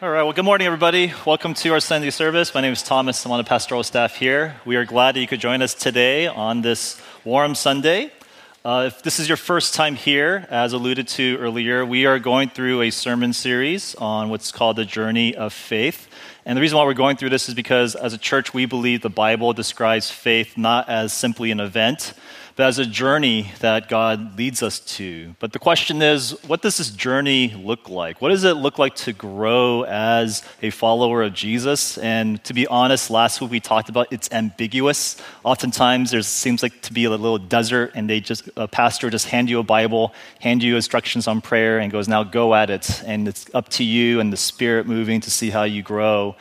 All right, well, good morning, everybody. Welcome to our Sunday service. My name is Thomas. I'm on the pastoral staff here. We are glad that you could join us today on this warm Sunday. Uh, if this is your first time here, as alluded to earlier, we are going through a sermon series on what's called the journey of faith. And the reason why we're going through this is because as a church, we believe the Bible describes faith not as simply an event, as a journey that God leads us to. But the question is, what does this journey look like? What does it look like to grow as a follower of Jesus? And to be honest, last week we talked about it's ambiguous. Oftentimes there seems like to be a little desert, and they just a pastor just hand you a Bible, hand you instructions on prayer, and goes, "Now go at it." And it's up to you and the Spirit moving to see how you grow.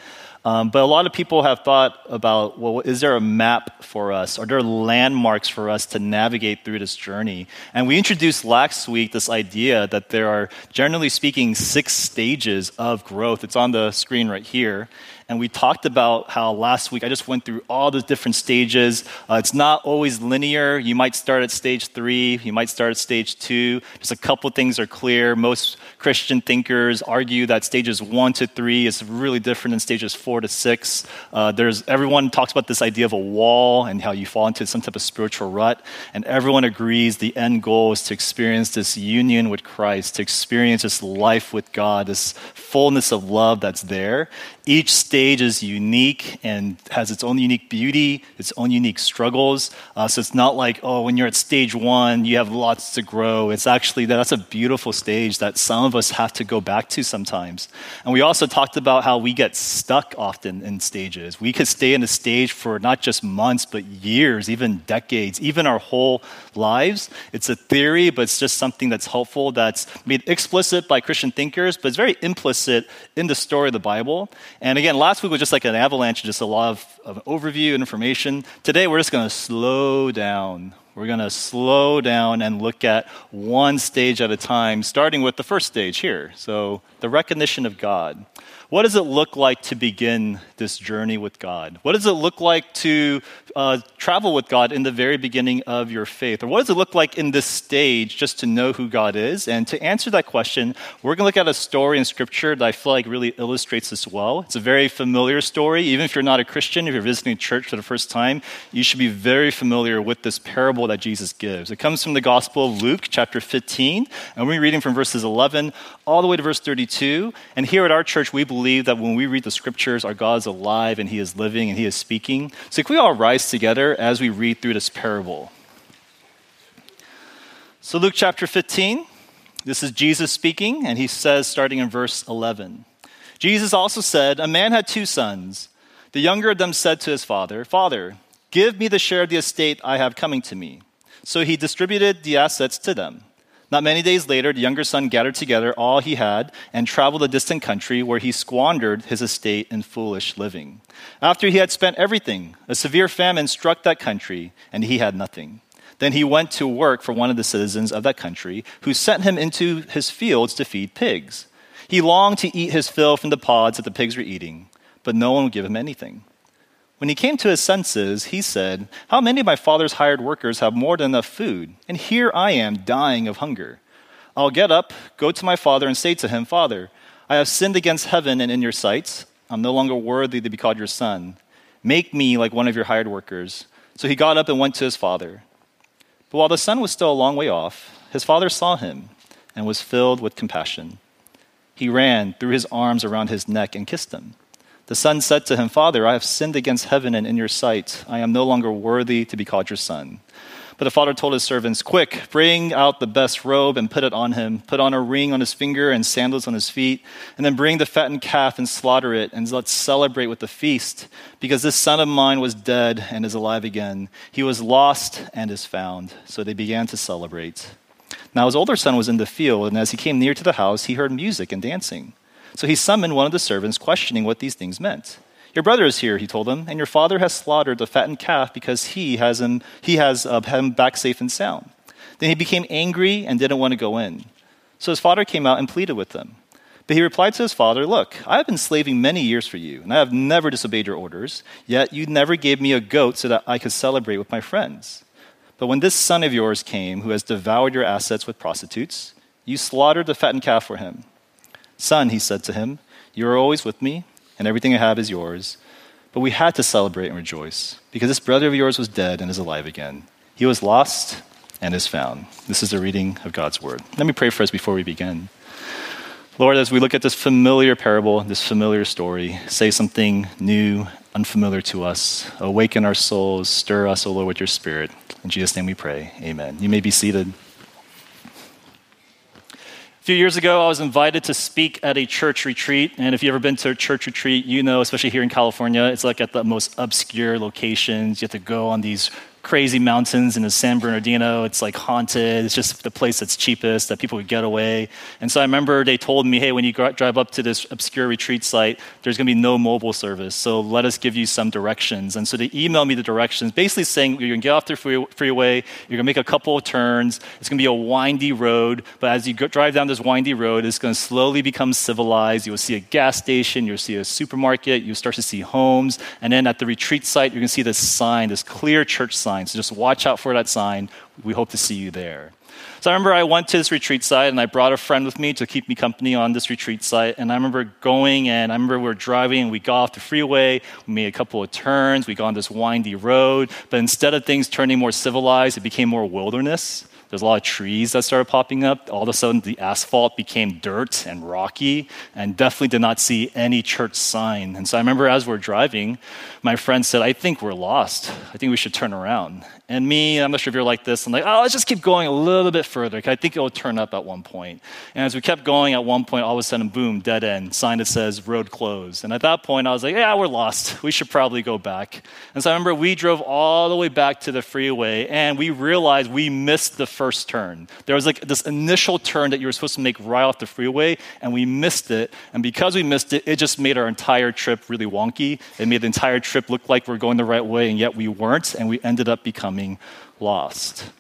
Um, but a lot of people have thought about well, is there a map for us? Are there landmarks for us to navigate through this journey? And we introduced last week this idea that there are, generally speaking, six stages of growth. It's on the screen right here. And we talked about how last week I just went through all the different stages. Uh, it's not always linear. You might start at stage three, you might start at stage two. Just a couple things are clear. Most Christian thinkers argue that stages one to three is really different than stages four to six. Uh, there's everyone talks about this idea of a wall and how you fall into some type of spiritual rut, and everyone agrees the end goal is to experience this union with Christ, to experience this life with God, this fullness of love that's there. Each stage is unique and has its own unique beauty, its own unique struggles. Uh, so it's not like, oh, when you're at stage one, you have lots to grow. It's actually that's a beautiful stage that some of us have to go back to sometimes. And we also talked about how we get stuck often in stages. We could stay in a stage for not just months, but years, even decades, even our whole lives. It's a theory, but it's just something that's helpful, that's made explicit by Christian thinkers, but it's very implicit in the story of the Bible. And again, last week was just like an avalanche, just a lot of, of overview and information. Today, we're just going to slow down. We're going to slow down and look at one stage at a time, starting with the first stage here. So, the recognition of God. What does it look like to begin this journey with God? What does it look like to uh, travel with God in the very beginning of your faith? Or what does it look like in this stage just to know who God is? And to answer that question, we're going to look at a story in Scripture that I feel like really illustrates this well. It's a very familiar story. Even if you're not a Christian, if you're visiting church for the first time, you should be very familiar with this parable that Jesus gives. It comes from the Gospel of Luke, chapter 15, and we're reading from verses 11 all the way to verse 32. And here at our church, we believe believe that when we read the scriptures, our God is alive and he is living and he is speaking. So, can we all rise together as we read through this parable? So, Luke chapter 15, this is Jesus speaking, and he says, starting in verse 11 Jesus also said, A man had two sons. The younger of them said to his father, Father, give me the share of the estate I have coming to me. So he distributed the assets to them. Not many days later, the younger son gathered together all he had and traveled a distant country where he squandered his estate in foolish living. After he had spent everything, a severe famine struck that country, and he had nothing. Then he went to work for one of the citizens of that country, who sent him into his fields to feed pigs. He longed to eat his fill from the pods that the pigs were eating, but no one would give him anything. When he came to his senses, he said, How many of my father's hired workers have more than enough food? And here I am dying of hunger. I'll get up, go to my father, and say to him, Father, I have sinned against heaven and in your sight. I'm no longer worthy to be called your son. Make me like one of your hired workers. So he got up and went to his father. But while the son was still a long way off, his father saw him and was filled with compassion. He ran, threw his arms around his neck, and kissed him. The son said to him, Father, I have sinned against heaven and in your sight. I am no longer worthy to be called your son. But the father told his servants, Quick, bring out the best robe and put it on him. Put on a ring on his finger and sandals on his feet. And then bring the fattened calf and slaughter it. And let's celebrate with the feast. Because this son of mine was dead and is alive again. He was lost and is found. So they began to celebrate. Now his older son was in the field. And as he came near to the house, he heard music and dancing. So he summoned one of the servants, questioning what these things meant. Your brother is here, he told him, and your father has slaughtered the fattened calf because he has him, he has uh, him back safe and sound. Then he became angry and didn't want to go in. So his father came out and pleaded with him. But he replied to his father, Look, I have been slaving many years for you, and I have never disobeyed your orders, yet you never gave me a goat so that I could celebrate with my friends. But when this son of yours came, who has devoured your assets with prostitutes, you slaughtered the fattened calf for him. Son, he said to him, You are always with me, and everything I have is yours. But we had to celebrate and rejoice, because this brother of yours was dead and is alive again. He was lost and is found. This is the reading of God's word. Let me pray for us before we begin. Lord, as we look at this familiar parable, this familiar story, say something new, unfamiliar to us. Awaken our souls, stir us, O Lord, with your spirit. In Jesus' name we pray. Amen. You may be seated. Few years ago, I was invited to speak at a church retreat. And if you've ever been to a church retreat, you know, especially here in California, it's like at the most obscure locations. You have to go on these crazy mountains in San Bernardino. It's like haunted. It's just the place that's cheapest that people would get away. And so I remember they told me, hey, when you drive up to this obscure retreat site, there's going to be no mobile service. So let us give you some directions. And so they emailed me the directions, basically saying you're going to get off the freeway, you're going to make a couple of turns. It's going to be a windy road. But as you drive down this windy road, it's going to slowly become civilized. You'll see a gas station, you'll see a supermarket, you'll start to see homes. And then at the retreat site, you're going to see this sign, this clear church sign sign. So just watch out for that sign. We hope to see you there. So I remember I went to this retreat site and I brought a friend with me to keep me company on this retreat site. And I remember going and I remember we were driving and we got off the freeway. We made a couple of turns. We got on this windy road. But instead of things turning more civilized, it became more wilderness. There's a lot of trees that started popping up. All of a sudden, the asphalt became dirt and rocky, and definitely did not see any church sign. And so I remember as we're driving, my friend said, I think we're lost. I think we should turn around. And me, I'm not sure if you're like this, I'm like, oh, let's just keep going a little bit further. I think it'll turn up at one point. And as we kept going, at one point, all of a sudden, boom, dead end, sign that says road closed. And at that point, I was like, yeah, we're lost. We should probably go back. And so I remember we drove all the way back to the freeway, and we realized we missed the first turn. There was like this initial turn that you were supposed to make right off the freeway, and we missed it. And because we missed it, it just made our entire trip really wonky. It made the entire trip look like we we're going the right way, and yet we weren't, and we ended up becoming lost.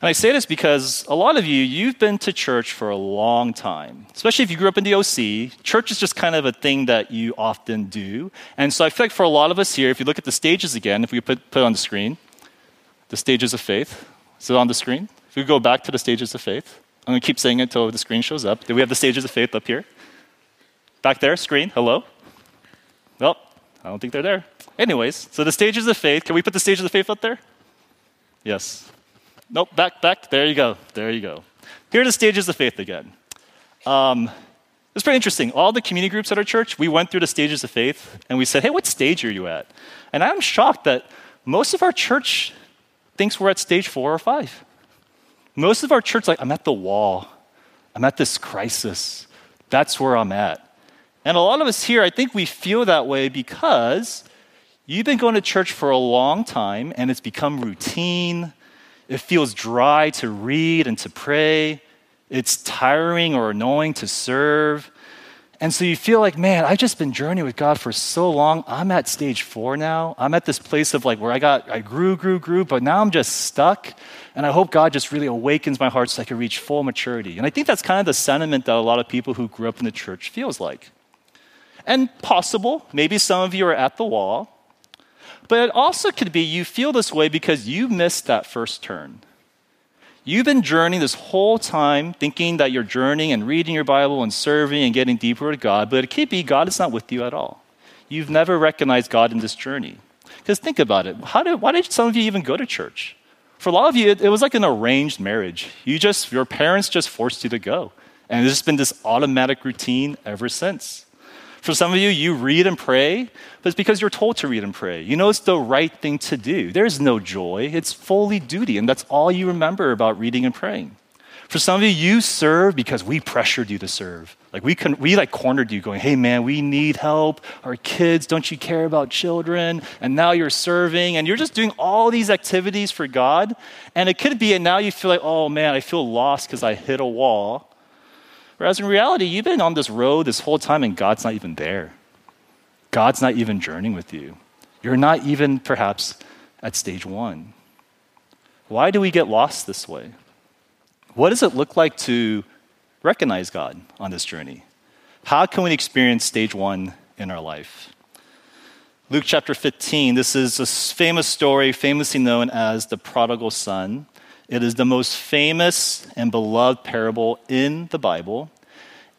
And I say this because a lot of you, you've been to church for a long time. Especially if you grew up in the OC, church is just kind of a thing that you often do. And so I feel like for a lot of us here, if you look at the stages again, if we put, put on the screen, the stages of faith. Is it on the screen? If we go back to the stages of faith, I'm going to keep saying it until the screen shows up. Do we have the stages of faith up here? Back there, screen, hello? Well, I don't think they're there. Anyways, so the stages of faith, can we put the stages of faith up there? Yes. Nope, back, back. There you go. There you go. Here are the stages of faith again. Um, it's pretty interesting. All the community groups at our church, we went through the stages of faith and we said, hey, what stage are you at? And I'm shocked that most of our church thinks we're at stage four or five. Most of our church, like, I'm at the wall. I'm at this crisis. That's where I'm at. And a lot of us here, I think we feel that way because You've been going to church for a long time and it's become routine. It feels dry to read and to pray. It's tiring or annoying to serve. And so you feel like, man, I've just been journeying with God for so long. I'm at stage four now. I'm at this place of like where I got, I grew, grew, grew, but now I'm just stuck. And I hope God just really awakens my heart so I can reach full maturity. And I think that's kind of the sentiment that a lot of people who grew up in the church feels like. And possible, maybe some of you are at the wall but it also could be you feel this way because you missed that first turn. You've been journeying this whole time thinking that you're journeying and reading your Bible and serving and getting deeper with God, but it could be God is not with you at all. You've never recognized God in this journey. Because think about it. Did, why did some of you even go to church? For a lot of you, it, it was like an arranged marriage. You just, your parents just forced you to go. And it's just been this automatic routine ever since. For some of you, you read and pray, but it's because you're told to read and pray. You know it's the right thing to do. There's no joy, it's fully duty, and that's all you remember about reading and praying. For some of you, you serve because we pressured you to serve. Like we, con- we like cornered you going, hey man, we need help. Our kids, don't you care about children? And now you're serving and you're just doing all these activities for God. And it could be, and now you feel like, oh man, I feel lost because I hit a wall. Whereas in reality, you've been on this road this whole time and God's not even there. God's not even journeying with you. You're not even perhaps at stage one. Why do we get lost this way? What does it look like to recognize God on this journey? How can we experience stage one in our life? Luke chapter 15, this is a famous story, famously known as the prodigal son. It is the most famous and beloved parable in the Bible.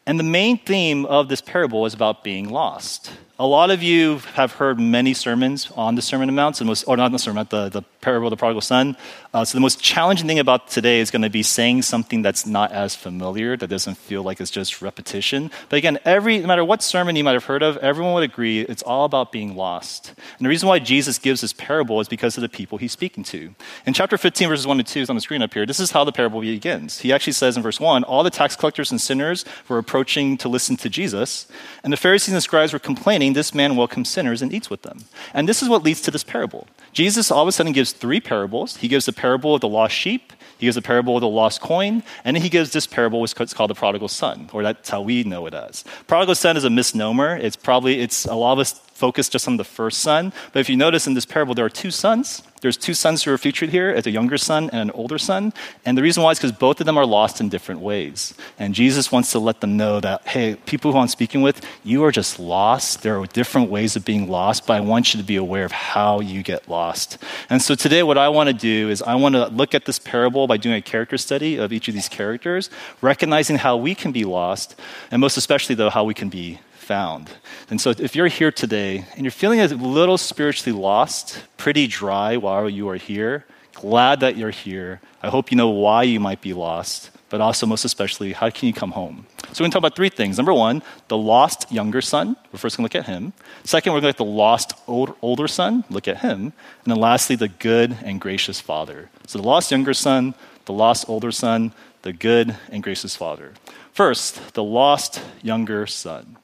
And the main theme of this parable is about being lost. A lot of you have heard many sermons on the Sermon on the Mount, or not the sermon, the, the parable of the prodigal son. Uh, so the most challenging thing about today is going to be saying something that's not as familiar, that doesn't feel like it's just repetition. But again, every no matter what sermon you might have heard of, everyone would agree it's all about being lost. And the reason why Jesus gives this parable is because of the people he's speaking to. In chapter 15, verses 1 to 2 is on the screen up here. This is how the parable begins. He actually says in verse 1 All the tax collectors and sinners were approaching to listen to Jesus, and the Pharisees and scribes were complaining, This man welcomes sinners and eats with them. And this is what leads to this parable. Jesus all of a sudden gives three parables. He gives the parable of the lost sheep, he gives a parable of the lost coin, and then he gives this parable, which is called the prodigal son, or that's how we know it as. Prodigal son is a misnomer. It's probably, it's a lot of us focus just on the first son. But if you notice in this parable, there are two sons. There's two sons who are featured here as a younger son and an older son. And the reason why is because both of them are lost in different ways. And Jesus wants to let them know that, hey, people who I'm speaking with, you are just lost. There are different ways of being lost, but I want you to be aware of how you get lost. And so today, what I want to do is I want to look at this parable by doing a character study of each of these characters, recognizing how we can be lost, and most especially, though, how we can be found. And so, if you're here today and you're feeling a little spiritually lost, pretty dry while you are here, glad that you're here. I hope you know why you might be lost, but also, most especially, how can you come home? So, we're going to talk about three things. Number one, the lost younger son. We're first going to look at him. Second, we're going to look at the lost old, older son, look at him. And then lastly, the good and gracious father. So, the lost younger son, the lost older son, the good and gracious father. First, the lost younger son.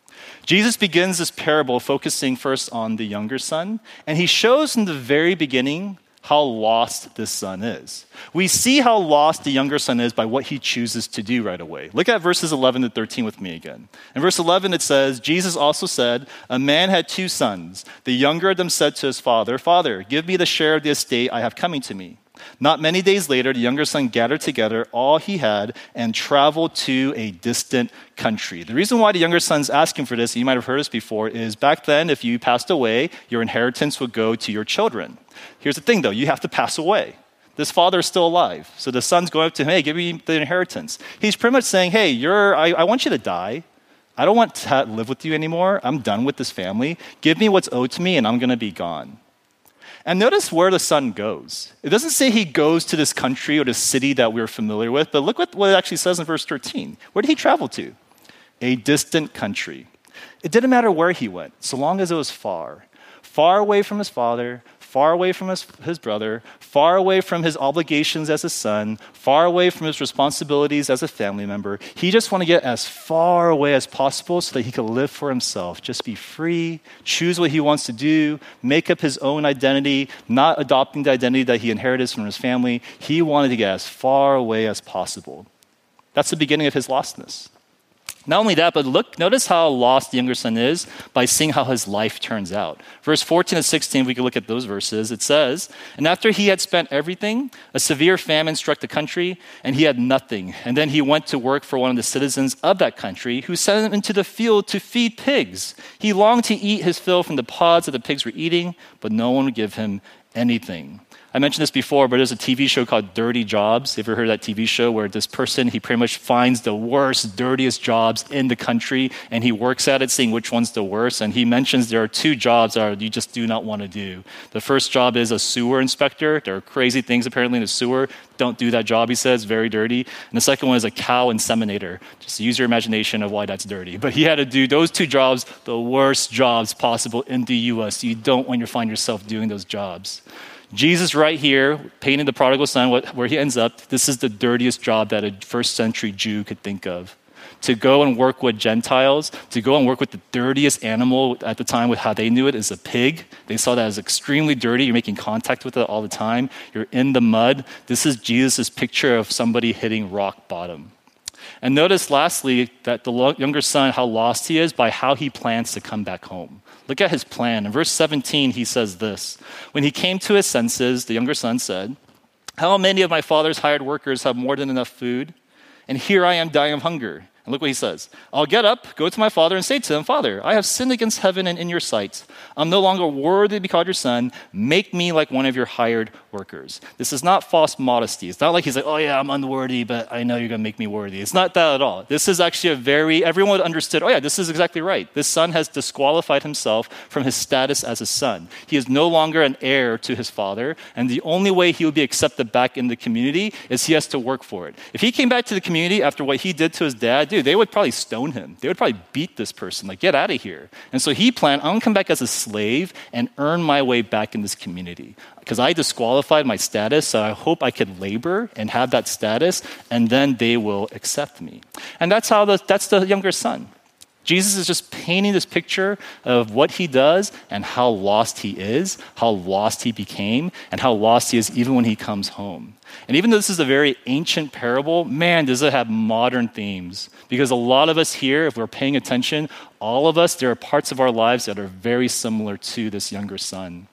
Jesus begins this parable focusing first on the younger son, and he shows in the very beginning how lost this son is. We see how lost the younger son is by what he chooses to do right away. Look at verses 11 to 13 with me again. In verse 11, it says, Jesus also said, A man had two sons. The younger of them said to his father, Father, give me the share of the estate I have coming to me. Not many days later, the younger son gathered together all he had and traveled to a distant country. The reason why the younger son's asking for this, you might have heard this before, is back then, if you passed away, your inheritance would go to your children. Here's the thing though, you have to pass away. This father is still alive. So the son's going up to him, hey, give me the inheritance. He's pretty much saying, hey, you're, I, I want you to die. I don't want to live with you anymore. I'm done with this family. Give me what's owed to me, and I'm going to be gone. And notice where the son goes. It doesn't say he goes to this country or this city that we're familiar with, but look what, it actually says in verse 13. Where did he travel to? A distant country. It didn't matter where he went, so long as it was far. Far away from his father, far away from his, his brother, far away from his obligations as a son, far away from his responsibilities as a family member. He just wanted to get as far away as possible so that he could live for himself, just be free, choose what he wants to do, make up his own identity, not adopting the identity that he inherited from his family. He wanted to get as far away as possible. That's the beginning of his lostness. Not only that, but look, notice how lost the younger son is by seeing how his life turns out. Verse 14 and 16, we can look at those verses. It says, And after he had spent everything, a severe famine struck the country, and he had nothing. And then he went to work for one of the citizens of that country, who sent him into the field to feed pigs. He longed to eat his fill from the pods that the pigs were eating, but no one would give him anything. I mentioned this before, but there's a TV show called Dirty Jobs. Have you ever heard of that TV show where this person, he pretty much finds the worst, dirtiest jobs in the country and he works at it, seeing which one's the worst. And he mentions there are two jobs that you just do not want to do. The first job is a sewer inspector. There are crazy things apparently in the sewer. Don't do that job, he says, very dirty. And the second one is a cow inseminator. Just use your imagination of why that's dirty. But he had to do those two jobs, the worst jobs possible in the US. You don't want to find yourself doing those jobs. Jesus, right here, painting the prodigal son, where he ends up, this is the dirtiest job that a first century Jew could think of. To go and work with Gentiles, to go and work with the dirtiest animal at the time, with how they knew it, is a pig. They saw that as extremely dirty. You're making contact with it all the time. You're in the mud. This is Jesus' picture of somebody hitting rock bottom. And notice, lastly, that the younger son, how lost he is by how he plans to come back home. Look at his plan. In verse 17, he says this When he came to his senses, the younger son said, How many of my father's hired workers have more than enough food? And here I am dying of hunger. And look what he says I'll get up, go to my father, and say to him, Father, I have sinned against heaven and in your sight. I'm no longer worthy to be called your son. Make me like one of your hired workers. This is not false modesty. It's not like he's like, Oh, yeah, I'm unworthy, but I know you're going to make me worthy. It's not that at all. This is actually a very, everyone understood, Oh, yeah, this is exactly right. This son has disqualified himself from his status as a son. He is no longer an heir to his father, and the only way he will be accepted back in the community is he has to work for it. If he came back to the community after what he did to his dad, dude, they would probably stone him. They would probably beat this person, like, get out of here. And so he planned, I'm gonna come back as a slave and earn my way back in this community. Because I disqualified my status, so I hope I can labor and have that status, and then they will accept me. And that's how the, that's the younger son. Jesus is just painting this picture of what he does and how lost he is, how lost he became, and how lost he is even when he comes home. And even though this is a very ancient parable, man, does it have modern themes. Because a lot of us here, if we're paying attention, all of us, there are parts of our lives that are very similar to this younger son.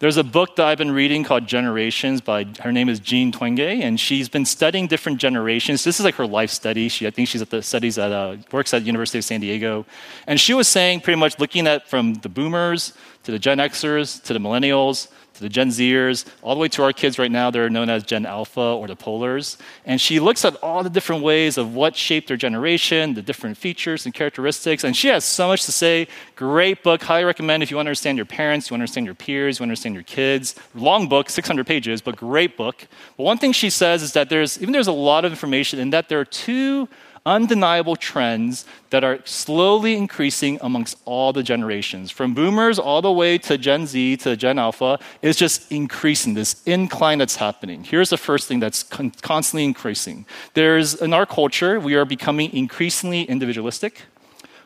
There's a book that I've been reading called Generations by her name is Jean Twenge, and she's been studying different generations. This is like her life study. She, I think she's at the studies at uh, works at University of San Diego, and she was saying pretty much looking at from the boomers to the Gen Xers to the millennials to the Gen Zers, all the way to our kids right now, they're known as Gen Alpha or the Polars. And she looks at all the different ways of what shaped their generation, the different features and characteristics. And she has so much to say. Great book, highly recommend if you want to understand your parents, you want to understand your peers, you want to understand your kids. Long book, 600 pages, but great book. But one thing she says is that there's, even there's a lot of information in that there are two undeniable trends that are slowly increasing amongst all the generations. From boomers all the way to Gen Z to Gen Alpha, it's just increasing, this incline that's happening. Here's the first thing that's con- constantly increasing. There's, in our culture, we are becoming increasingly individualistic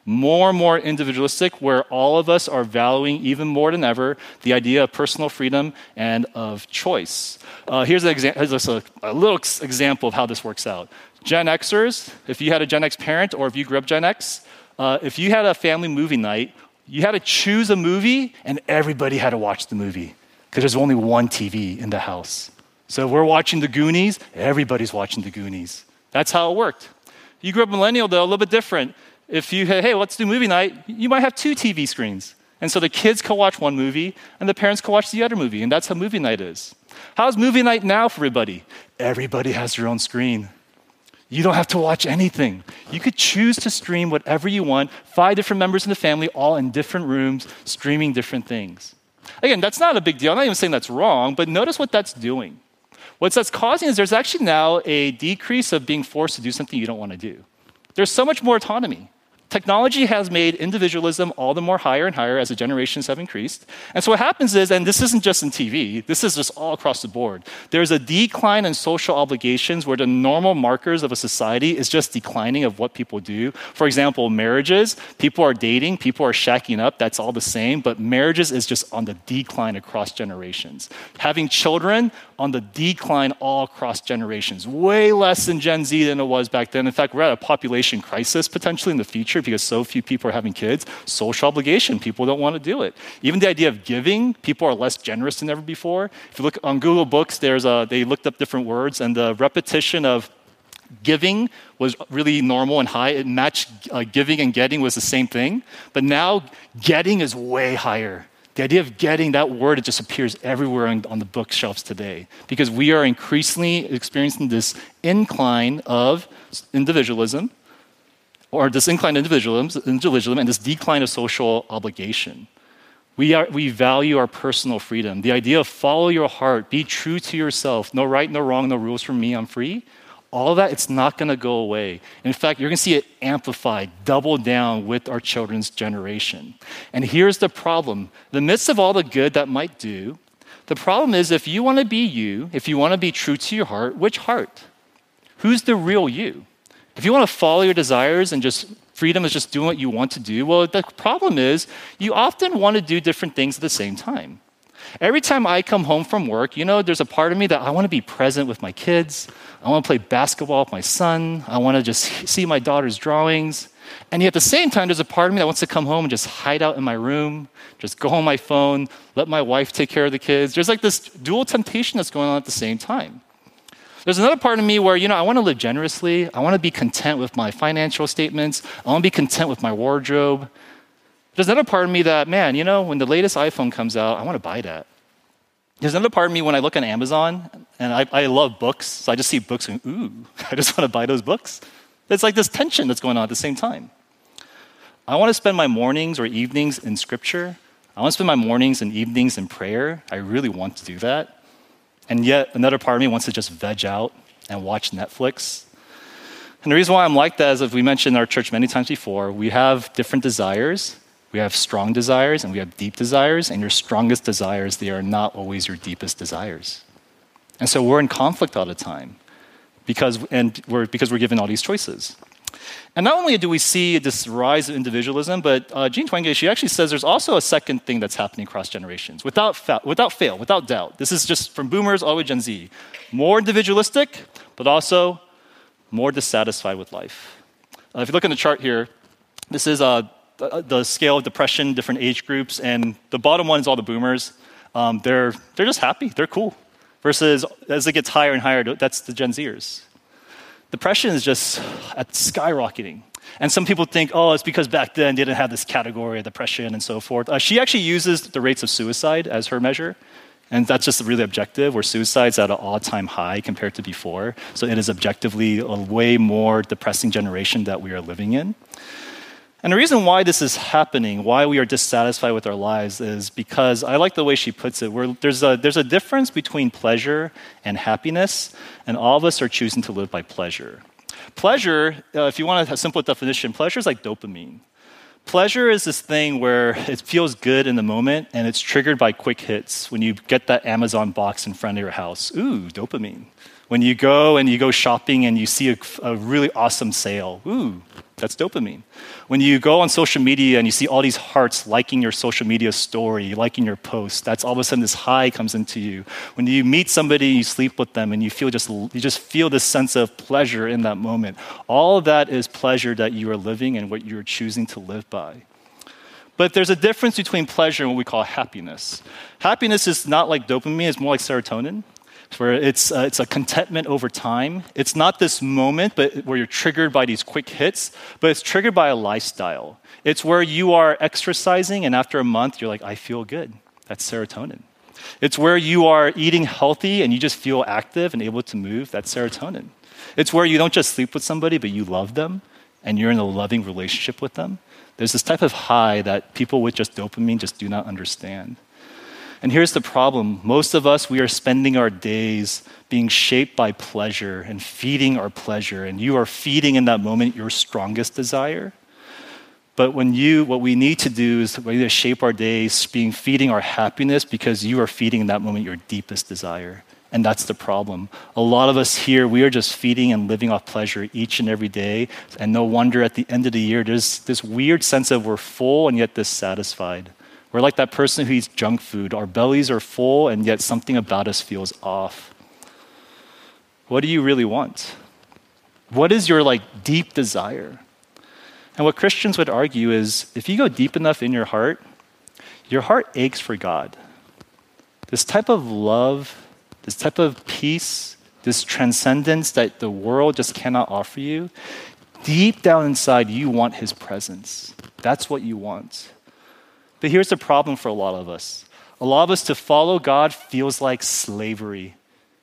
more and more individualistic, where all of us are valuing even more than ever the idea of personal freedom and of choice. Uh, here's, an exa- here's a, a, little example of how this works out. Gen Xers, if you had a Gen X parent or if you grew up Gen X, uh, if you had a family movie night, you had to choose a movie and everybody had to watch the movie because there's only one TV in the house. So we're watching the Goonies, everybody's watching the Goonies. That's how it worked. You grew up millennial, though, a little bit different. If you, had, hey, let's do movie night, you might have two TV screens. And so the kids can watch one movie and the parents can watch the other movie. And that's how movie night is. How's movie night now for everybody? Everybody has their own screen. You don't have to watch anything. You could choose to stream whatever you want, five different members in the family, all in different rooms, streaming different things. Again, that's not a big deal. I'm not even saying that's wrong, but notice what that's doing. What that's causing is there's actually now a decrease of being forced to do something you don't want to do. There's so much more autonomy. Technology has made individualism all the more higher and higher as the generations have increased. And so what happens is, and this isn't just in TV, this is just all across the board. There's a decline in social obligations where the normal markers of a society is just declining of what people do. For example, marriages, people are dating, people are shacking up, that's all the same, but marriages is just on the decline across generations. Having children on the decline all across generations, way less in Gen Z than it was back then. In fact, we're at a population crisis potentially in the future because so few people are having kids. Social obligation, people don't want to do it. Even the idea of giving, people are less generous than ever before. If you look on Google Books, there's a, they looked up different words, and the repetition of giving was really normal and high. It matched uh, giving and getting was the same thing. But now getting is way higher. The idea of getting that word, it just appears everywhere on, on the bookshelves today because we are increasingly experiencing this incline of individualism or this incline individualism, individualism and this decline of social obligation. We, are, we value our personal freedom. The idea of follow your heart, be true to yourself, no right, no wrong, no rules for me, I'm free. All that, it's not going to go away. In fact, you're going to see it amplified, double down with our children's generation. And here's the problem the midst of all the good that might do, the problem is if you want to be you, if you want to be true to your heart, which heart? Who's the real you? If you want to follow your desires and just freedom is just doing what you want to do, well, the problem is you often want to do different things at the same time. Every time I come home from work, you know, there's a part of me that I want to be present with my kids. I want to play basketball with my son. I want to just see my daughter's drawings. And yet at the same time, there's a part of me that wants to come home and just hide out in my room, just go on my phone, let my wife take care of the kids. There's like this dual temptation that's going on at the same time. There's another part of me where, you know, I want to live generously. I want to be content with my financial statements. I want to be content with my wardrobe. There's another part of me that, man, you know, when the latest iPhone comes out, I want to buy that. There's another part of me when I look on Amazon, and I, I love books, so I just see books and, ooh, I just want to buy those books. It's like this tension that's going on at the same time. I want to spend my mornings or evenings in scripture. I want to spend my mornings and evenings in prayer. I really want to do that. And yet, another part of me wants to just veg out and watch Netflix. And the reason why I'm like that is, as we mentioned in our church many times before, we have different desires. We have strong desires and we have deep desires, and your strongest desires, they are not always your deepest desires. And so we're in conflict all the time because, and we're, because we're given all these choices. And not only do we see this rise of individualism, but uh, Jean Twenge, she actually says there's also a second thing that's happening across generations, without, fa- without fail, without doubt. This is just from boomers all the way Gen Z. More individualistic, but also more dissatisfied with life. Uh, if you look in the chart here, this is uh, the, the, scale of depression, different age groups, and the bottom one is all the boomers. Um, they're, they're just happy, they're cool. Versus as it gets higher and higher, that's the Gen Zers depression is just at skyrocketing. And some people think, oh, it's because back then they didn't have this category of depression and so forth. Uh, she actually uses the rates of suicide as her measure. And that's just really objective, where suicide's at an all time high compared to before. So it is objectively a way more depressing generation that we are living in. And the reason why this is happening, why we are dissatisfied with our lives, is because I like the way she puts it. There's, a, there's a difference between pleasure and happiness, and all of us are choosing to live by pleasure. Pleasure, uh, if you want a simple definition, pleasure is like dopamine. Pleasure is this thing where it feels good in the moment and it's triggered by quick hits when you get that Amazon box in front of your house. Ooh, dopamine. When you go and you go shopping and you see a, a really awesome sale. Ooh, that's dopamine. When you go on social media and you see all these hearts liking your social media story, liking your post, that's all of a sudden this high comes into you. When you meet somebody, you sleep with them, and you feel just you just feel this sense of pleasure in that moment. All that is pleasure that you are living and what you're choosing to live by. But there's a difference between pleasure and what we call happiness. Happiness is not like dopamine, it's more like serotonin where it's, uh, it's a contentment over time. It's not this moment but where you're triggered by these quick hits, but it's triggered by a lifestyle. It's where you are exercising, and after a month, you're like, I feel good. That's serotonin. It's where you are eating healthy and you just feel active and able to move. That's serotonin. It's where you don't just sleep with somebody, but you love them and you're in a loving relationship with them. There's this type of high that people with just dopamine just do not understand. And here's the problem most of us, we are spending our days being shaped by pleasure and feeding our pleasure. And you are feeding in that moment your strongest desire. But when you, what we need to do is we need to shape our days being feeding our happiness because you are feeding in that moment your deepest desire. And that's the problem. A lot of us here, we are just feeding and living off pleasure each and every day. And no wonder at the end of the year, there's this weird sense of we're full and yet dissatisfied. We're like that person who eats junk food. Our bellies are full, and yet something about us feels off. What do you really want? What is your like deep desire? And what Christians would argue is if you go deep enough in your heart, your heart aches for God. This type of love, this type of peace, this transcendence that the world just cannot offer you, deep down inside, you want His presence. That's what you want. But here's the problem for a lot of us a lot of us to follow God feels like slavery.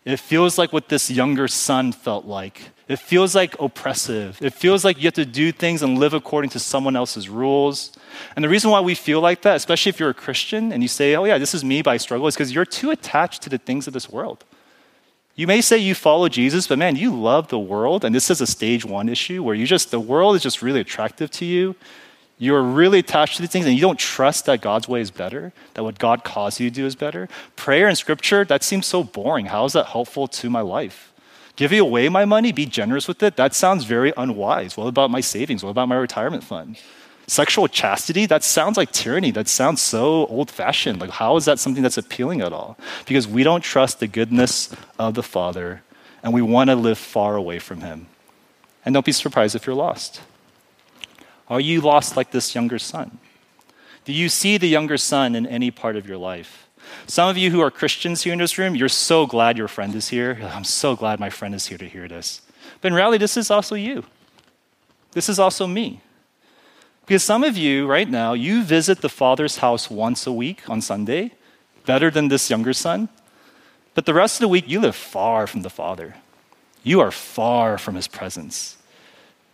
It feels like what this younger son felt like. It feels like oppressive. It feels like you have to do things and live according to someone else's rules. And the reason why we feel like that, especially if you're a Christian and you say, oh, yeah, this is me, I struggle, is because you're too attached to the things of this world. You may say you follow Jesus, but man, you love the world, and this is a stage one issue where you just, the world is just really attractive to you you're really attached to these things and you don't trust that God's way is better, that what God calls you to do is better, prayer and scripture, that seems so boring. How is that helpful to my life? Giving away my money, be generous with it, that sounds very unwise. What about my savings? What about my retirement fund? Sexual chastity, that sounds like tyranny. That sounds so old fashioned. Like, how is that something that's appealing at all? Because we don't trust the goodness of the Father and we want to live far away from Him. And don't be surprised if you're lost. Are you lost like this younger son? Do you see the younger son in any part of your life? Some of you who are Christians here in this room, you're so glad your friend is here. I'm so glad my friend is here to hear this. But in reality, this is also you. This is also me. Because some of you right now, you visit the Father's house once a week on Sunday, better than this younger son. But the rest of the week, you live far from the Father. You are far from His presence.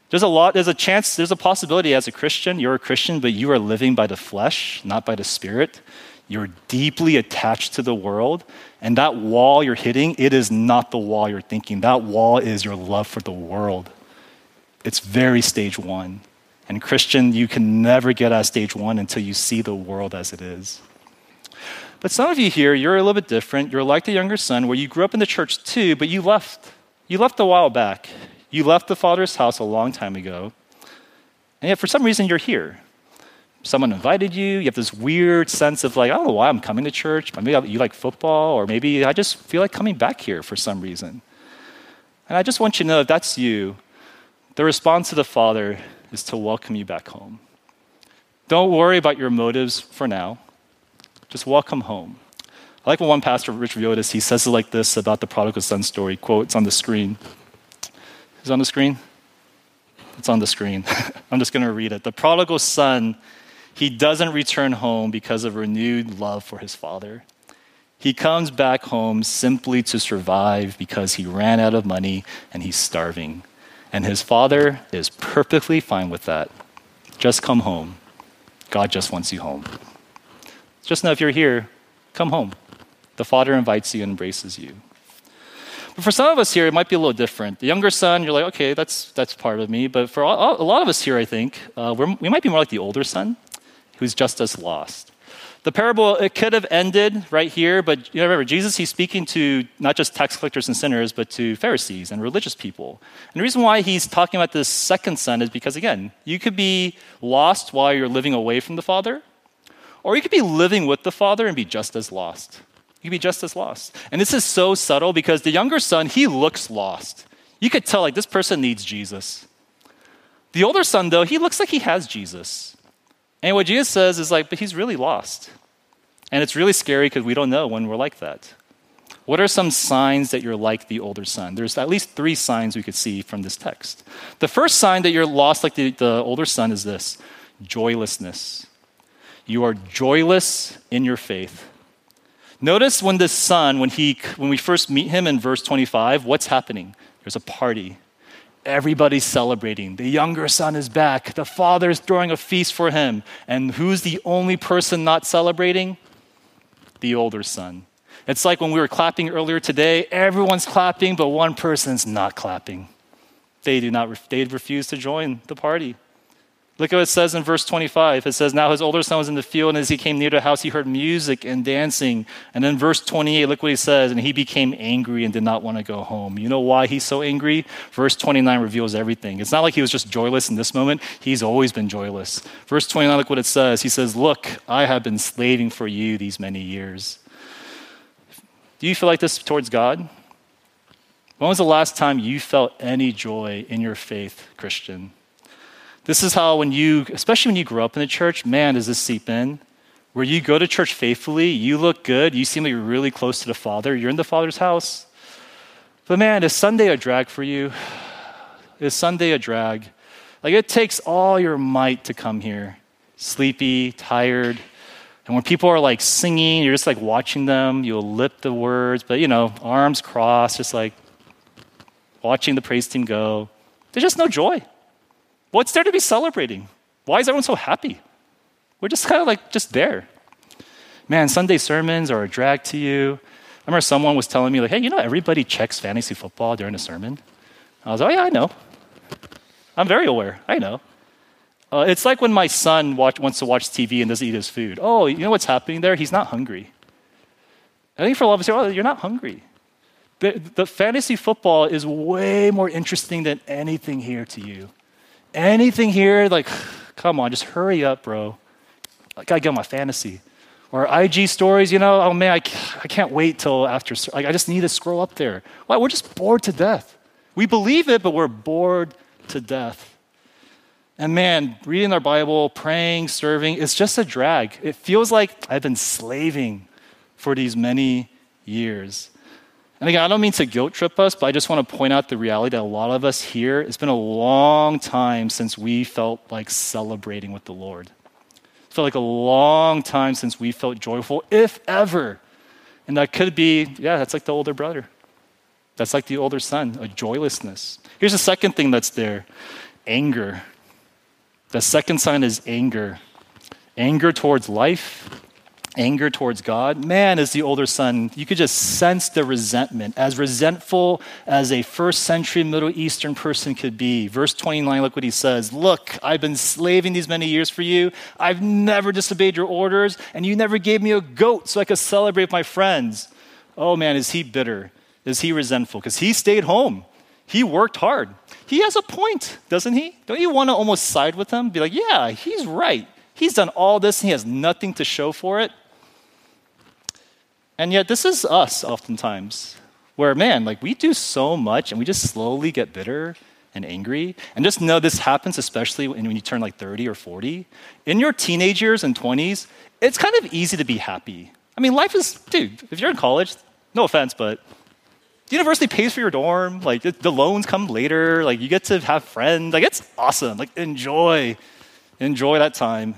There's a lot, there's a chance, there's a possibility as a Christian, you're a Christian, but you are living by the flesh, not by the Spirit. You're deeply attached to the world. And that wall you're hitting, it is not the wall you're thinking. That wall is your love for the world. It's very stage one. And Christian, you can never get out stage one until you see the world as it is. But some of you here, you're a little bit different. You're like the younger son, where you grew up in the church too, but you left. You left a while back. You left the Father's house a long time ago. And yet, for some reason, you're here. Someone invited you. You have this weird sense of, like, I don't know why I'm coming to church. Maybe you like football, or maybe I just feel like coming back here for some reason. And I just want you to know if that's you, the response to the Father is to welcome you back home. Don't worry about your motives for now. Just welcome home. I like what one pastor, Rich Villodas, he says it like this about the prodigal son story. Quote, it's on the screen. Is on the screen? It's on the screen. I'm just going to read it. The prodigal son, he doesn't return home because of renewed love for his father. He comes back home simply to survive because he ran out of money and he's starving. And his father is perfectly fine with that. Just come home. God just wants you home. Just know if you're here, come home. The father invites you and embraces you. But for some of us here, it might be a little different. The younger son, you're like, okay, that's, that's part of me. But for a lot of us here, I think, uh, we might be more like the older son who's just as lost. The parable, it could have ended right here, but you know, remember, Jesus, he's speaking to not just tax collectors and sinners, but to Pharisees and religious people. And the reason why he's talking about this second son is because, again, you could be lost while you're living away from the Father, or you could be living with the Father and be just as lost. You could be just as lost. And this is so subtle because the younger son, he looks lost. You could tell, like, this person needs Jesus. The older son, though, he looks like he has Jesus. And what Jesus says is like, but he's really lost. And it's really scary because we don't know when we're like that. What are some signs that you're like the older son? There's at least three signs we could see from this text. The first sign that you're lost like the, the older son is this joylessness. You are joyless in your faith. Notice when this son, when, he, when we first meet him in verse 25, what's happening? There's a party. Everybody's celebrating. The younger son is back. The father is throwing a feast for him. And who's the only person not celebrating? The older son. It's like when we were clapping earlier today, everyone's clapping, but one person's not clapping. They do not they refuse to join the party. Look at what it says in verse 25. It says, Now his older son was in the field, and as he came near the house, he heard music and dancing. And then verse 28, look what he says, and he became angry and did not want to go home. You know why he's so angry? Verse 29 reveals everything. It's not like he was just joyless in this moment, he's always been joyless. Verse 29, look what it says. He says, Look, I have been slaving for you these many years. Do you feel like this towards God? When was the last time you felt any joy in your faith, Christian? This is how, when you, especially when you grow up in the church, man, does this seep in? Where you go to church faithfully, you look good, you seem like you're really close to the Father, you're in the Father's house. But man, is Sunday a drag for you? Is Sunday a drag? Like it takes all your might to come here. Sleepy, tired. And when people are like singing, you're just like watching them, you'll lip the words, but you know, arms crossed, just like watching the praise team go. There's just no joy. What's there to be celebrating? Why is everyone so happy? We're just kind of like just there. Man, Sunday sermons are a drag to you. I remember someone was telling me, like, hey, you know, everybody checks fantasy football during a sermon. I was like, oh, yeah, I know. I'm very aware. I know. Uh, it's like when my son watch, wants to watch TV and doesn't eat his food. Oh, you know what's happening there? He's not hungry. I think for a lot of us, oh, you're not hungry. The, the fantasy football is way more interesting than anything here to you anything here, like, come on, just hurry up, bro. I gotta get my fantasy. Or IG stories, you know, oh man, I, I can't wait till after, like, I just need to scroll up there. Why? We're just bored to death. We believe it, but we're bored to death. And man, reading our Bible, praying, serving, it's just a drag. It feels like I've been slaving for these many years. And again, I don't mean to guilt trip us, but I just want to point out the reality that a lot of us here, it's been a long time since we felt like celebrating with the Lord. It felt like a long time since we felt joyful, if ever. And that could be, yeah, that's like the older brother. That's like the older son, a joylessness. Here's the second thing that's there anger. The second sign is anger anger towards life, anger towards God. Man, as the older son, you could just sense the resentment, as resentful as a first century Middle Eastern person could be. Verse 29, look what he says Look, I've been slaving these many years for you. I've never disobeyed your orders, and you never gave me a goat so I could celebrate with my friends. Oh man, is he bitter? Is he resentful? Because he stayed home. He worked hard. He has a point, doesn't he? Don't you want to almost side with him? Be like, yeah, he's right. He's done all this and he has nothing to show for it. And yet, this is us oftentimes, where, man, like we do so much and we just slowly get bitter and angry. And just know this happens especially when you turn like 30 or 40. In your teenage years and 20s, it's kind of easy to be happy. I mean, life is, dude, if you're in college, no offense, but the university pays for your dorm. Like the loans come later. Like you get to have friends. Like it's awesome. Like enjoy, enjoy that time.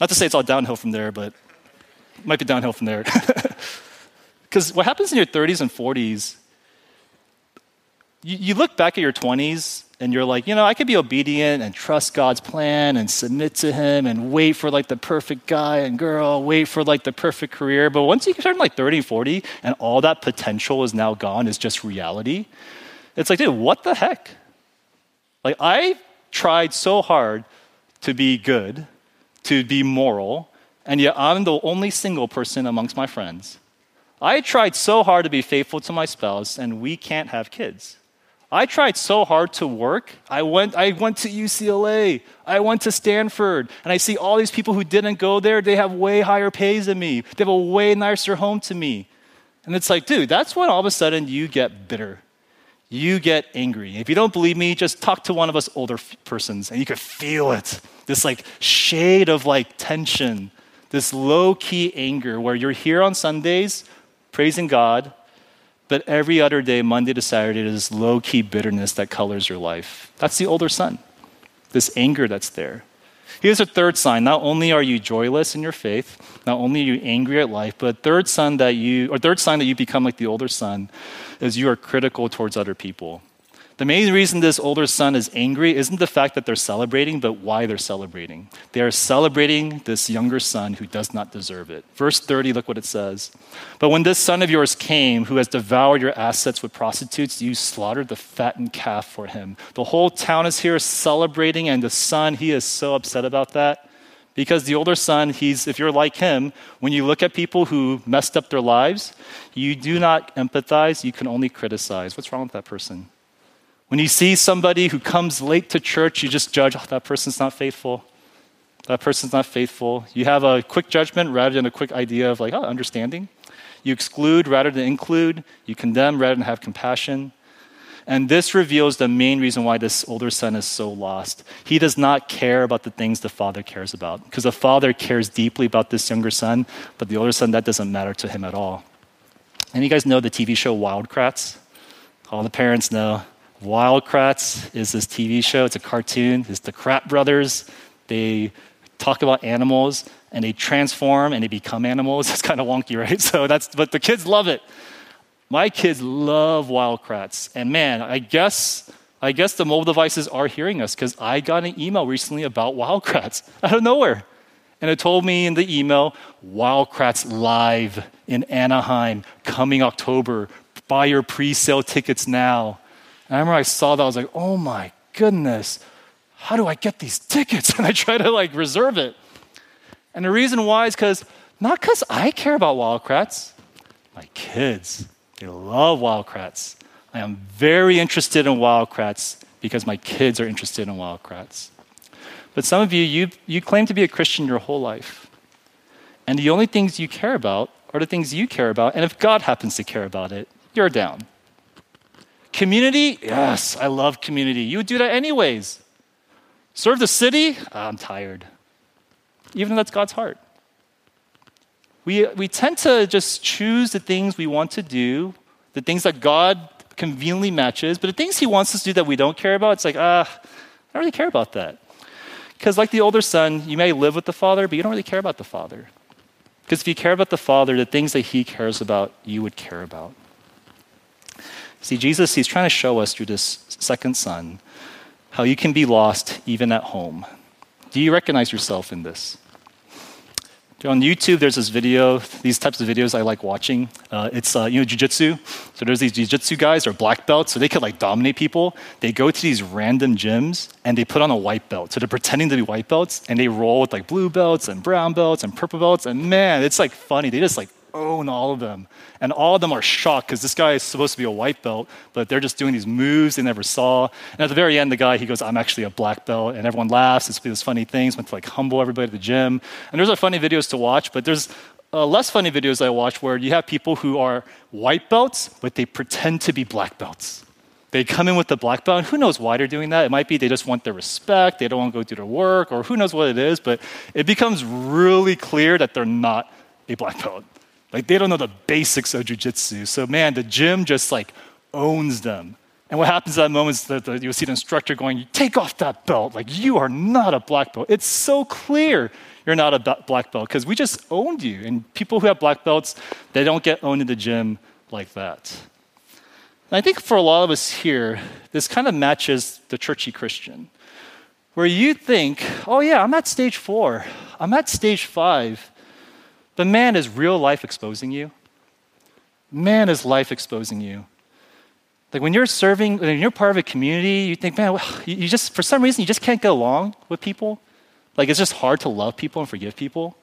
Not to say it's all downhill from there, but might be downhill from there. Because what happens in your 30s and 40s, you, you look back at your 20s and you're like, you know, I could be obedient and trust God's plan and submit to Him and wait for like the perfect guy and girl, wait for like the perfect career. But once you turn like 30, 40, and all that potential is now gone, is just reality, it's like, dude, what the heck? Like, I tried so hard to be good, to be moral, and yet I'm the only single person amongst my friends. I tried so hard to be faithful to my spouse, and we can't have kids. I tried so hard to work. I went, I went to UCLA. I went to Stanford. And I see all these people who didn't go there. They have way higher pays than me. They have a way nicer home to me. And it's like, dude, that's when all of a sudden you get bitter. You get angry. If you don't believe me, just talk to one of us older f- persons and you could feel it. This like shade of like tension, this low key anger where you're here on Sundays praising God, but every other day, Monday to Saturday, there's low key bitterness that colors your life. That's the older son, this anger that's there. Here's a third sign. Not only are you joyless in your faith, not only are you angry at life, but third sign that you or third sign that you become like the older son is you are critical towards other people. The main reason this older son is angry isn't the fact that they're celebrating, but why they're celebrating. They are celebrating this younger son who does not deserve it. Verse 30, look what it says. But when this son of yours came, who has devoured your assets with prostitutes, you slaughtered the fattened calf for him. The whole town is here celebrating, and the son, he is so upset about that. Because the older son, he's, if you're like him, when you look at people who messed up their lives, you do not empathize, you can only criticize. What's wrong with that person? When you see somebody who comes late to church, you just judge, oh, that person's not faithful. That person's not faithful. You have a quick judgment rather than a quick idea of like, oh, understanding. You exclude rather than include. You condemn rather than have compassion. And this reveals the main reason why this older son is so lost. He does not care about the things the father cares about. Because the father cares deeply about this younger son, but the older son, that doesn't matter to him at all. And you guys know the TV show Wild Kratts? All the parents know. Wild Kratts is this TV show. It's a cartoon. It's the Kratt brothers. They talk about animals and they transform and they become animals. It's kind of wonky, right? So that's, but the kids love it. My kids love Wild Kratts. And man, I guess, I guess the mobile devices are hearing us because I got an email recently about Wild Kratts out of nowhere. And it told me in the email, Wild Kratts live in Anaheim coming October. Buy your pre sale tickets now. And I remember I saw that, I was like, oh my goodness, how do I get these tickets? And I try to like reserve it. And the reason why is because, not because I care about Wild Kratts, my kids, they love Wild Kratts. I am very interested in Wild Kratts because my kids are interested in Wild Kratts. But some of you, you, you claim to be a Christian your whole life. And the only things you care about are the things you care about. And if God happens to care about it, you're down. Community? Yes, I love community. You would do that anyways. Serve the city? I'm tired. Even though that's God's heart. we, we tend to just choose the things we want to do, the things that God conveniently matches, but the things He wants us to do that we don't care about, it's like, ah, I don't really care about that. Because, like the older son, you may live with the father, but you don't really care about the father. Because if you care about the father, the things that he cares about, you would care about. See, Jesus, he's trying to show us through this second son how you can be lost even at home. Do you recognize yourself in this? On YouTube, there's this video, these types of videos I like watching. Uh, it's, uh, you know, jujitsu. So there's these jujitsu guys or black belts, so they could like dominate people. They go to these random gyms and they put on a white belt. So they're pretending to be white belts and they roll with like blue belts and brown belts and purple belts. And man, it's like funny. They just like own all of them. And all of them are shocked because this guy is supposed to be a white belt, but they're just doing these moves they never saw. And at the very end, the guy, he goes, I'm actually a black belt. And everyone laughs. It's these funny things, meant to like humble everybody at the gym. And there's are funny videos to watch, but there's uh, less funny videos I watch where you have people who are white belts, but they pretend to be black belts. They come in with the black belt, and who knows why they're doing that? It might be they just want their respect, they don't want to go do their work, or who knows what it is, but it becomes really clear that they're not a black belt. Like they don't know the basics of jujitsu. So man, the gym just like owns them. And what happens at that moment is that the, you'll see the instructor going, "Take off that belt! Like you are not a black belt. It's so clear you're not a black belt because we just owned you." And people who have black belts, they don't get owned in the gym like that. And I think for a lot of us here, this kind of matches the churchy Christian, where you think, "Oh yeah, I'm at stage four. I'm at stage five. But man, is real life exposing you? Man, is life exposing you? Like when you're serving, when you're part of a community, you think, man, you just, for some reason, you just can't get along with people. Like it's just hard to love people and forgive people.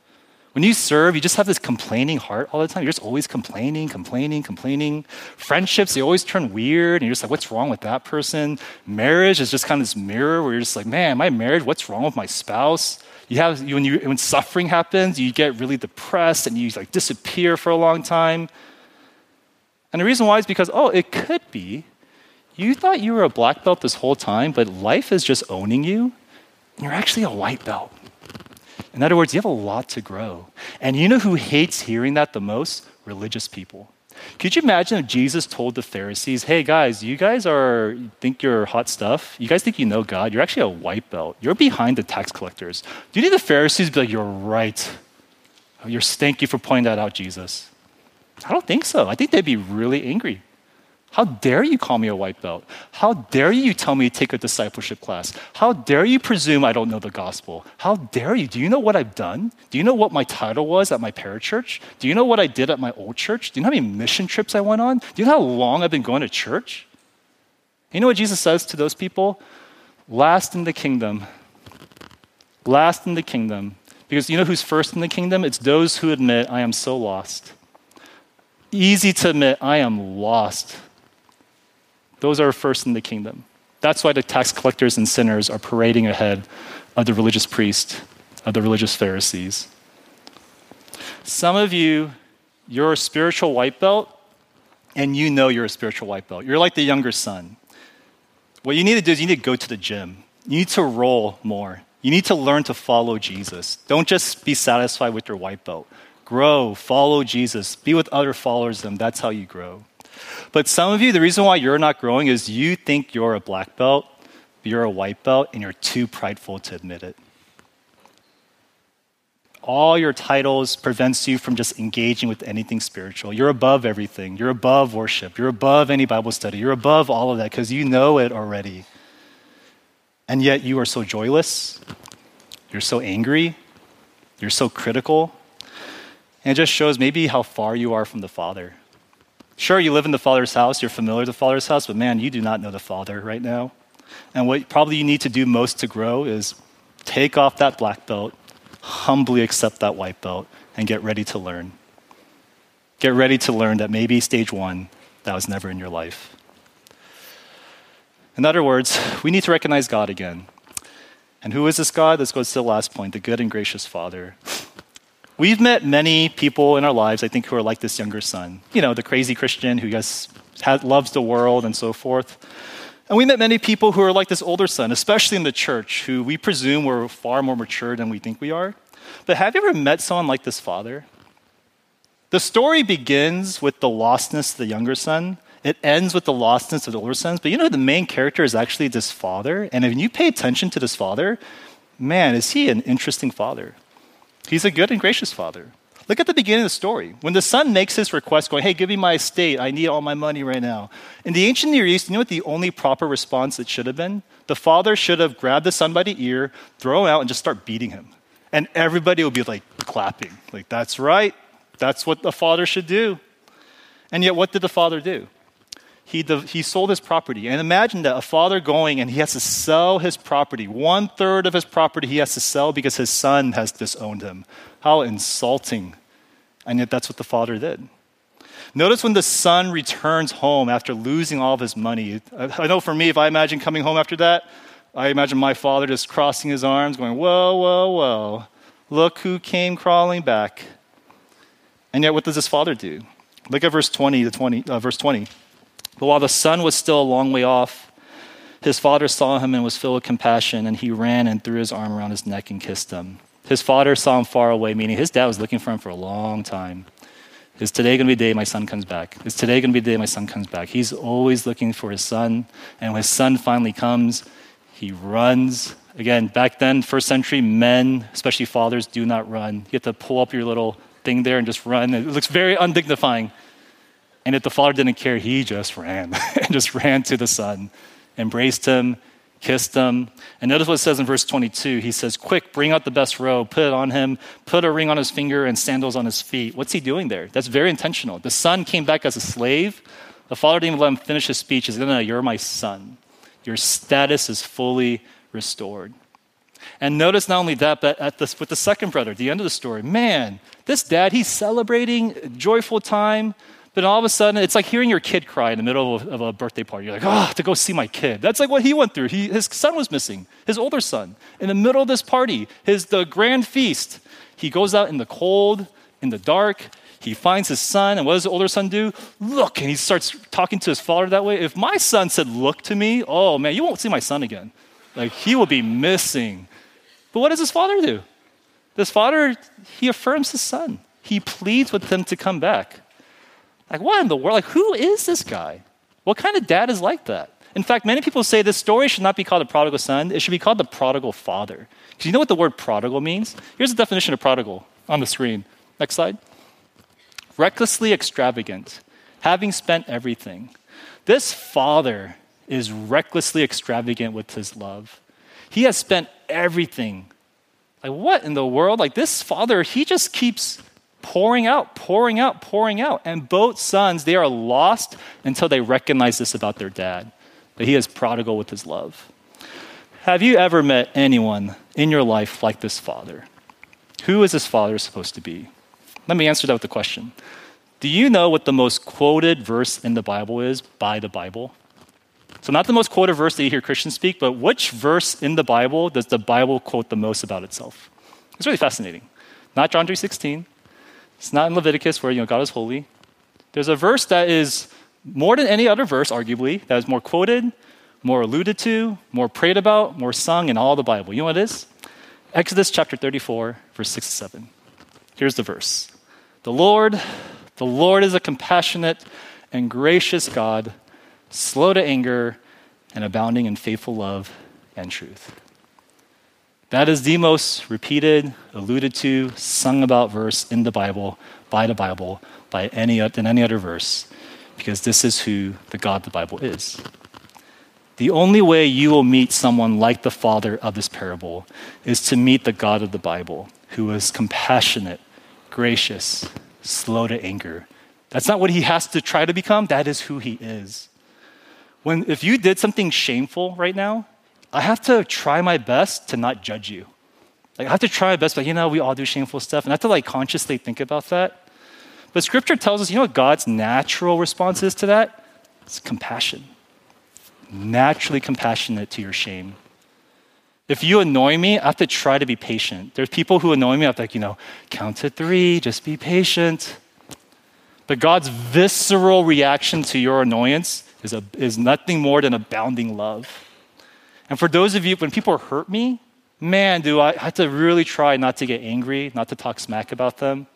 When you serve, you just have this complaining heart all the time. You're just always complaining, complaining, complaining. Friendships, they always turn weird, and you're just like, what's wrong with that person? Marriage is just kind of this mirror where you're just like, man, my marriage, what's wrong with my spouse? you have when you when suffering happens, you get really depressed and you like disappear for a long time. And the reason why is because oh, it could be you thought you were a black belt this whole time, but life is just owning you. And you're actually a white belt. In other words, you have a lot to grow. And you know who hates hearing that the most? Religious people. Could you imagine if Jesus told the Pharisees, hey guys, you guys are think you're hot stuff. You guys think you know God. You're actually a white belt. You're behind the tax collectors. Do you think the Pharisees be like, you're right? You're thank you for pointing that out, Jesus. I don't think so. I think they'd be really angry. How dare you call me a white belt? How dare you tell me to take a discipleship class? How dare you presume I don't know the gospel? How dare you? Do you know what I've done? Do you know what my title was at my parachurch? Do you know what I did at my old church? Do you know how many mission trips I went on? Do you know how long I've been going to church? You know what Jesus says to those people? Last in the kingdom. Last in the kingdom. Because you know who's first in the kingdom? It's those who admit, I am so lost. Easy to admit, I am lost. Those are first in the kingdom. That's why the tax collectors and sinners are parading ahead of the religious priests, of the religious Pharisees. Some of you, you're a spiritual white belt, and you know you're a spiritual white belt. You're like the younger son. What you need to do is you need to go to the gym. You need to roll more. You need to learn to follow Jesus. Don't just be satisfied with your white belt. Grow, follow Jesus, be with other followers of them. That's how you grow. But some of you, the reason why you're not growing is you think you're a black belt, you're a white belt, and you're too prideful to admit it. All your titles prevents you from just engaging with anything spiritual. You're above everything. You're above worship. You're above any Bible study. You're above all of that because you know it already. And yet you are so joyless. You're so angry. You're so critical. And it just shows maybe how far you are from the Father. Sure, you live in the Father's house, you're familiar with the Father's house, but man, you do not know the Father right now. And what probably you need to do most to grow is take off that black belt, humbly accept that white belt, and get ready to learn. Get ready to learn that maybe stage one, that was never in your life. In other words, we need to recognize God again. And who is this God? This goes to the last point the good and gracious Father. We've met many people in our lives, I think, who are like this younger son. You know, the crazy Christian who has, loves the world and so forth. And we met many people who are like this older son, especially in the church, who we presume were far more mature than we think we are. But have you ever met someone like this father? The story begins with the lostness of the younger son. It ends with the lostness of the older sons. But you know, the main character is actually this father. And if you pay attention to this father, man, is he an interesting father? He's a good and gracious father. Look at the beginning of the story. When the son makes his request, going, Hey, give me my estate. I need all my money right now. In the ancient Near East, you know what the only proper response it should have been? The father should have grabbed the son by the ear, throw him out, and just start beating him. And everybody would be like clapping. Like, that's right. That's what the father should do. And yet, what did the father do? He, he sold his property. And imagine that a father going and he has to sell his property. One third of his property he has to sell because his son has disowned him. How insulting. And yet, that's what the father did. Notice when the son returns home after losing all of his money. I know for me, if I imagine coming home after that, I imagine my father just crossing his arms, going, Whoa, whoa, whoa. Look who came crawling back. And yet, what does his father do? Look at verse 20 to 20, uh, verse 20. But while the son was still a long way off, his father saw him and was filled with compassion, and he ran and threw his arm around his neck and kissed him. His father saw him far away, meaning his dad was looking for him for a long time. Is today going to be the day my son comes back? Is today going to be the day my son comes back? He's always looking for his son, and when his son finally comes, he runs. Again, back then, first century, men, especially fathers, do not run. You have to pull up your little thing there and just run. It looks very undignifying. And if the father didn't care, he just ran and just ran to the son, embraced him, kissed him. And notice what it says in verse 22. He says, Quick, bring out the best robe, put it on him, put a ring on his finger and sandals on his feet. What's he doing there? That's very intentional. The son came back as a slave. The father didn't even let him finish his speech. He said, No, no, you're my son. Your status is fully restored. And notice not only that, but at this, with the second brother, the end of the story, man, this dad, he's celebrating joyful time. But all of a sudden, it's like hearing your kid cry in the middle of a, of a birthday party. You're like, oh, to go see my kid. That's like what he went through. He, his son was missing, his older son. In the middle of this party, his the grand feast, he goes out in the cold, in the dark. He finds his son, and what does the older son do? Look, and he starts talking to his father that way. If my son said, Look to me, oh man, you won't see my son again. Like, he will be missing. But what does his father do? This father, he affirms his son. He pleads with him to come back. Like, what in the world? Like, who is this guy? What kind of dad is like that? In fact, many people say this story should not be called the prodigal son, it should be called the prodigal father. Because you know what the word prodigal means? Here's the definition of prodigal on the screen. Next slide. Recklessly extravagant, having spent everything. This father is recklessly extravagant with his love. He has spent everything. Like, what in the world? Like, this father, he just keeps pouring out, pouring out, pouring out. And both sons, they are lost until they recognize this about their dad that he is prodigal with his love. Have you ever met anyone in your life like this father? Who is this father supposed to be? Let me answer that with a question. Do you know what the most quoted verse in the Bible is by the Bible? So, not the most quoted verse that you hear Christians speak, but which verse in the Bible does the Bible quote the most about itself? It's really fascinating. Not John 3:16, it's not in Leviticus where you know God is holy. There's a verse that is more than any other verse, arguably, that is more quoted, more alluded to, more prayed about, more sung in all the Bible. You know what it is? Exodus chapter 34, verse 6 to 7. Here's the verse The Lord, the Lord is a compassionate and gracious God, slow to anger and abounding in faithful love and truth. That is the most repeated, alluded to, sung about verse in the Bible, by the Bible, by any, than any other verse, because this is who the God of the Bible is. The only way you will meet someone like the father of this parable is to meet the God of the Bible, who is compassionate, gracious, slow to anger. That's not what he has to try to become, that is who he is. When, if you did something shameful right now, I have to try my best to not judge you. Like I have to try my best, but you know, we all do shameful stuff, and I have to like consciously think about that. But scripture tells us, you know what God's natural response is to that? It's compassion. Naturally compassionate to your shame. If you annoy me, I have to try to be patient. There's people who annoy me, I have to like, you know, count to three, just be patient. But God's visceral reaction to your annoyance is, a, is nothing more than abounding love. And for those of you, when people hurt me, man, do I have to really try not to get angry, not to talk smack about them.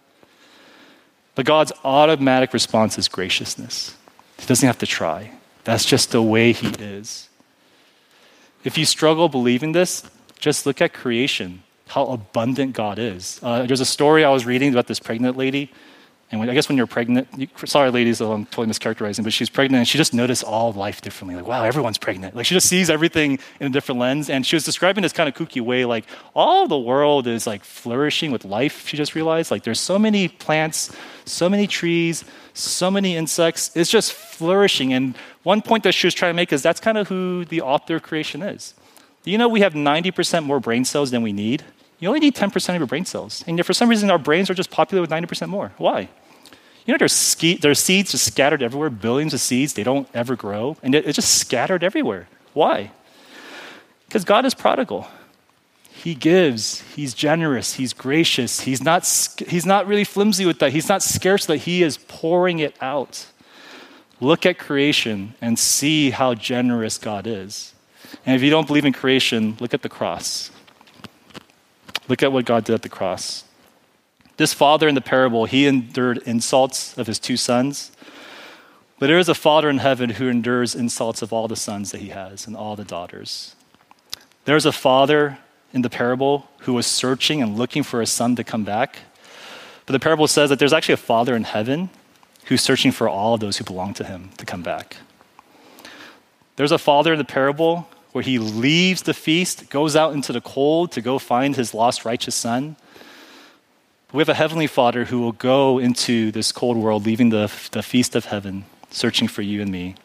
But God's automatic response is graciousness. He doesn't have to try. That's just the way He is. If you struggle believing this, just look at creation, how abundant God is. Uh, there's a story I was reading about this pregnant lady and when, I guess when you're pregnant, you, sorry, ladies, I'm totally mischaracterizing, but she's pregnant and she just noticed all life differently. Like, wow, everyone's pregnant. Like, she just sees everything in a different lens. And she was describing this kind of kooky way, like, all the world is like flourishing with life, she just realized. Like, there's so many plants, so many trees, so many insects. It's just flourishing. And one point that she was trying to make is that's kind of who the author of creation is. You know we have 90% more brain cells than we need? You only need 10% of your brain cells. And yet, for some reason, our brains are just populated with 90% more. Why? You know, there's, ski, there's seeds just scattered everywhere, billions of seeds, they don't ever grow, and it, it's just scattered everywhere. Why? Because God is prodigal. He gives, He's generous, He's gracious, He's not, he's not really flimsy with that, He's not scarce that He is pouring it out. Look at creation and see how generous God is. And if you don't believe in creation, look at the cross. Look at what God did at the cross. This father in the parable, he endured insults of his two sons. But there is a father in heaven who endures insults of all the sons that he has and all the daughters. There's a father in the parable who was searching and looking for a son to come back. But the parable says that there's actually a father in heaven who's searching for all of those who belong to him to come back. There's a father in the parable where he leaves the feast, goes out into the cold to go find his lost righteous son. We have a heavenly Father who will go into this cold world, leaving the, the feast of heaven, searching for you and me.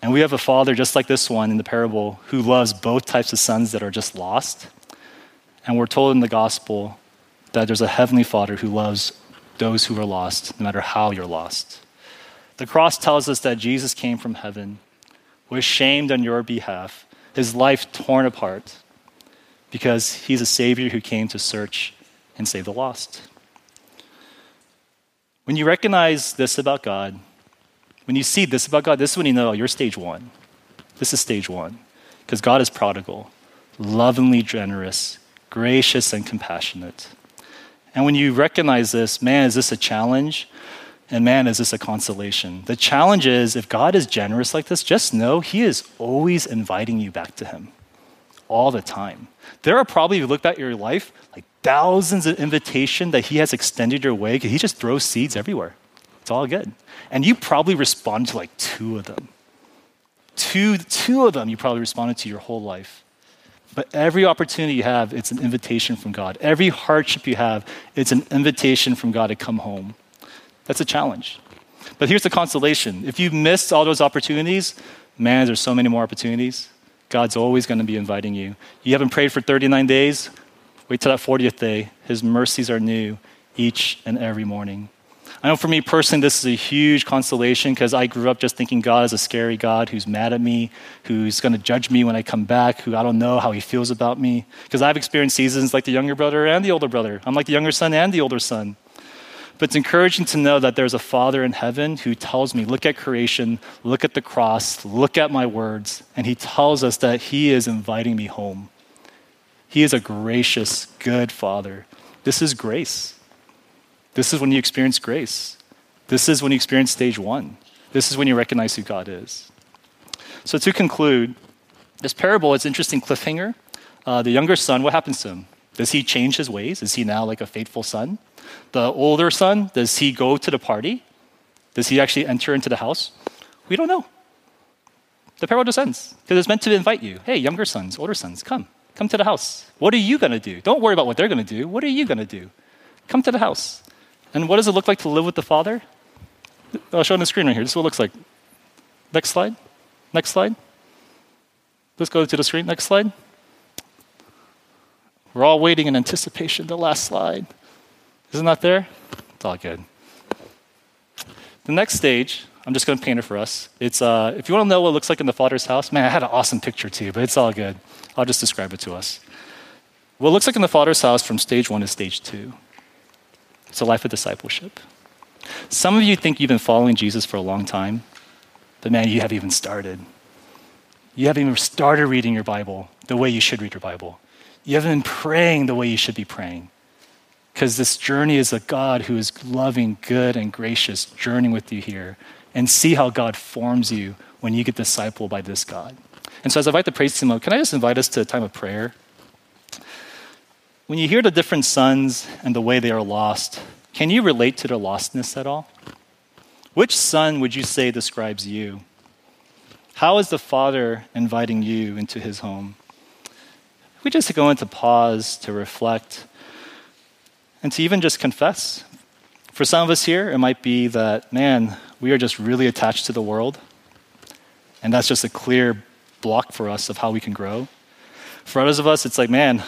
And we have a Father just like this one in the parable who loves both types of sons that are just lost. And we're told in the gospel that there's a heavenly Father who loves those who are lost, no matter how you're lost. The cross tells us that Jesus came from heaven, was shamed on your behalf, his life torn apart, because he's a Savior who came to search and save the lost. When you recognize this about God, when you see this about God, this is when you know you're stage one. This is stage one. Because God is prodigal, lovingly generous, gracious, and compassionate. And when you recognize this, man, is this a challenge? And man, is this a consolation? The challenge is if God is generous like this, just know He is always inviting you back to Him all the time. There are probably, if you look back at your life, like thousands of invitations that he has extended your way he just throws seeds everywhere. It's all good. And you probably responded to like two of them. Two, two of them you probably responded to your whole life. But every opportunity you have, it's an invitation from God. Every hardship you have, it's an invitation from God to come home. That's a challenge. But here's the consolation. If you've missed all those opportunities, man, there's so many more opportunities. God's always going to be inviting you. You haven't prayed for 39 days? Wait till that 40th day. His mercies are new each and every morning. I know for me personally, this is a huge consolation because I grew up just thinking God is a scary God who's mad at me, who's going to judge me when I come back, who I don't know how he feels about me. Because I've experienced seasons like the younger brother and the older brother. I'm like the younger son and the older son. But it's encouraging to know that there's a Father in heaven who tells me, look at creation, look at the cross, look at my words. And he tells us that he is inviting me home. He is a gracious, good Father. This is grace. This is when you experience grace. This is when you experience stage one. This is when you recognize who God is. So, to conclude, this parable is interesting cliffhanger. Uh, the younger son, what happens to him? Does he change his ways? Is he now like a faithful son? The older son, does he go to the party? Does he actually enter into the house? We don't know. The parable just ends because it's meant to invite you. Hey, younger sons, older sons, come. Come to the house. What are you going to do? Don't worry about what they're going to do. What are you going to do? Come to the house. And what does it look like to live with the Father? I'll show on the screen right here. This is what it looks like. Next slide. Next slide. Let's go to the screen. Next slide. We're all waiting in anticipation. The last slide. Isn't that there? It's all good. The next stage, I'm just going to paint it for us. It's uh, if you want to know what it looks like in the Father's house, man, I had an awesome picture too, but it's all good. I'll just describe it to us. What it looks like in the Father's house from stage one to stage two. It's a life of discipleship. Some of you think you've been following Jesus for a long time, but man, you haven't even started. You haven't even started reading your Bible the way you should read your Bible. You haven't been praying the way you should be praying. Because this journey is a God who is loving, good, and gracious, journeying with you here. And see how God forms you when you get discipled by this God. And so, as I invite the praise team up, can I just invite us to a time of prayer? When you hear the different sons and the way they are lost, can you relate to their lostness at all? Which son would you say describes you? How is the Father inviting you into his home? We just go into pause to reflect and to even just confess. For some of us here, it might be that, man, we are just really attached to the world. And that's just a clear block for us of how we can grow. For others of us, it's like, man,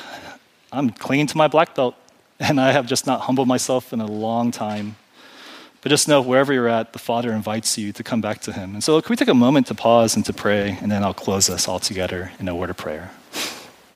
I'm clinging to my black belt, and I have just not humbled myself in a long time. But just know wherever you're at, the Father invites you to come back to Him. And so, can we take a moment to pause and to pray, and then I'll close us all together in a word of prayer.